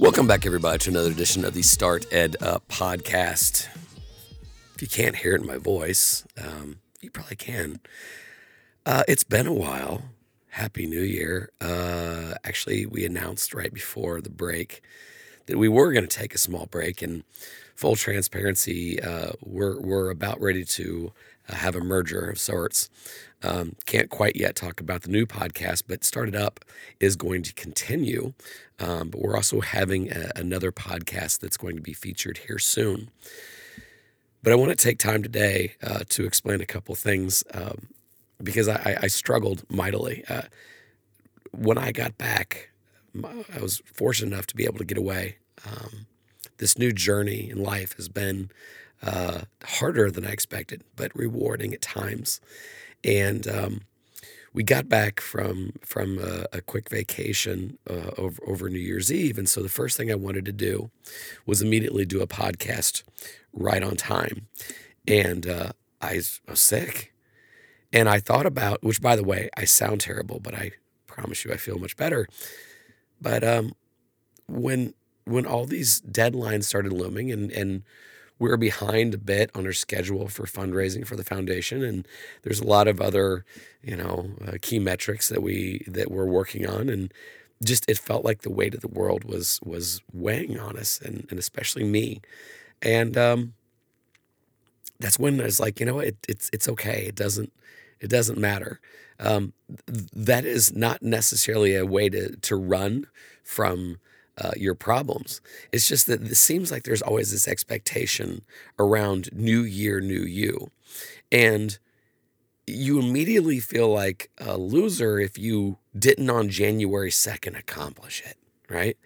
Welcome back, everybody, to another edition of the StartEdUp podcast. If you can't hear it in my voice, um, you probably can. Uh, it's been a while. Happy New Year. Uh, actually, we announced right before the break that we were going to take a small break. And full transparency, uh, we're, we're about ready to have a merger of sorts. Um, can't quite yet talk about the new podcast, but StartEdUp is going to continue. Um, but we're also having a, another podcast that's going to be featured here soon. But I want to take time today uh, to explain a couple things um, because I, I, struggled mightily. Uh, when I got back, I was fortunate enough to be able to get away. Um, this new journey in life has been uh, harder than I expected, but rewarding at times. And um, we got back from from a, a quick vacation uh, over over New Year's Eve, and so the first thing I wanted to do was immediately do a podcast right on time. And uh, I was sick, and I thought about which, by the way, I sound terrible, but I promise you, I feel much better. But um, when when all these deadlines started looming, and and were behind a bit on our schedule for fundraising for the foundation, and there's a lot of other, you know, uh, key metrics that we that we're working on, and just it felt like the weight of the world was was weighing on us, and and especially me, and um, that's when I was like, you know, it, it's it's okay. It doesn't it doesn't matter. Um, th- that is not necessarily a way to to run from uh, your problems. It's just that it seems like there's always this expectation around new year, new you. And you immediately feel like a loser if you didn't on January 2nd accomplish it, right?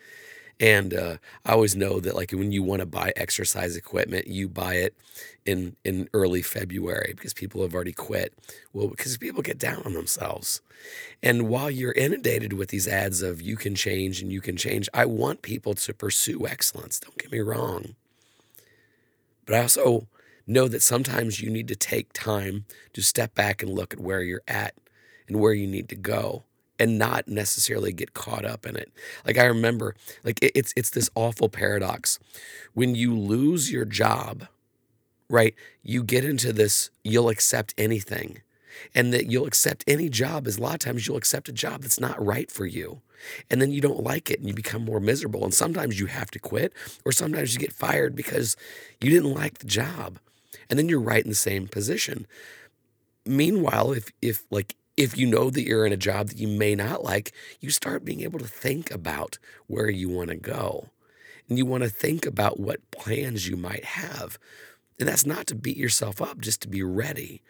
And uh, I always know that like when you want to buy exercise equipment, you buy it in in early February because people have already quit. Well, because people get down on themselves. And while you're inundated with these ads of you can change and you can change, I want people to pursue excellence. Don't get me wrong. But I also know that sometimes you need to take time to step back and look at where you're at and where you need to go and not necessarily get caught up in it. Like I remember, like it's it's this awful paradox. When you lose your job, right? You get into this you'll accept anything. And that you'll accept any job is a lot of times you'll accept a job that's not right for you. And then you don't like it and you become more miserable. And sometimes you have to quit, or sometimes you get fired because you didn't like the job. And then you're right in the same position. Meanwhile, if if like if you know that you're in a job that you may not like, you start being able to think about where you want to go. And you want to think about what plans you might have. And that's not to beat yourself up, just to be ready.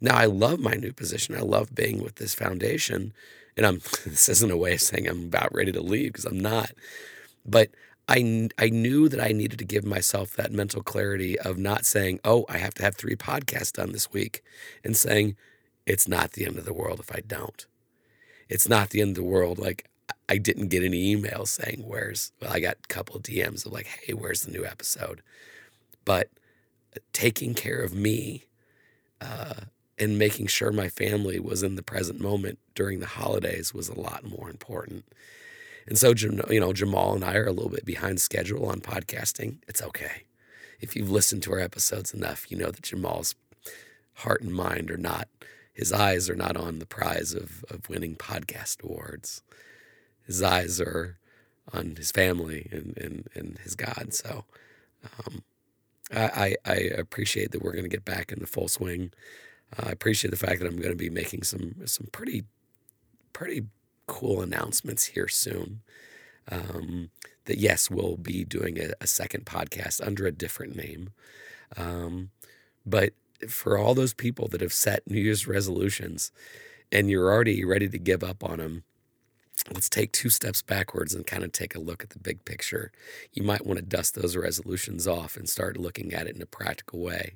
Now, I love my new position. I love being with this foundation. And I'm, this isn't a way of saying I'm about ready to leave because I'm not. But I, I knew that I needed to give myself that mental clarity of not saying, oh, I have to have three podcasts done this week, and saying, it's not the end of the world if I don't. It's not the end of the world. Like I didn't get any emails saying where's well, I got a couple of DMs of like, hey, where's the new episode? But uh, taking care of me uh, and making sure my family was in the present moment during the holidays was a lot more important. And so, you know, Jamal and I are a little bit behind schedule on podcasting. It's okay. If you've listened to our episodes enough, you know that Jamal's heart and mind are not his eyes are not on the prize of, of winning podcast awards. His eyes are on his family and, and, and his God. So um, I, I, appreciate that we're going to get back into full swing. Uh, I appreciate the fact that I'm going to be making some some pretty pretty cool announcements here soon. Um, that yes, we'll be doing a, a, second podcast under a different name. Um, but for all those people that have set New Year's resolutions and you're already ready to give up on them, let's take two steps backwards and kind of take a look at the big picture. You might want to dust those resolutions off and start looking at it in a practical way.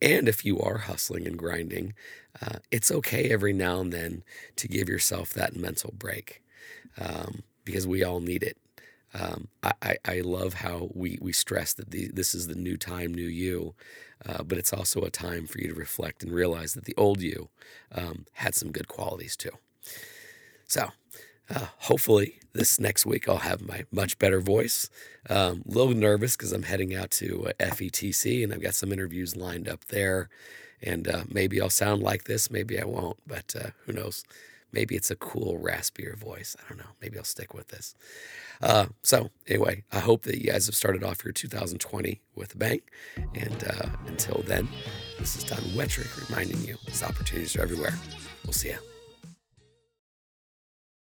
And if you are hustling and grinding, uh, it's okay every now and then to give yourself that mental break um, because we all need it. Um, I, I love how we, we stress that the, this is the new time, new you. Uh, but it's also a time for you to reflect and realize that the old you um, had some good qualities too. So, Uh, hopefully, this next week I'll have my much better voice. A um, little nervous because I'm heading out to uh, FETC and I've got some interviews lined up there. And uh, maybe I'll sound like this, maybe I won't, but uh, who knows? Maybe it's a cool, raspier voice. I don't know. Maybe I'll stick with this. Uh, so, anyway, I hope that you guys have started off your 2020 with a bang. And uh, until then, this is Don Wettrick reminding you, these opportunities are everywhere. We'll see you.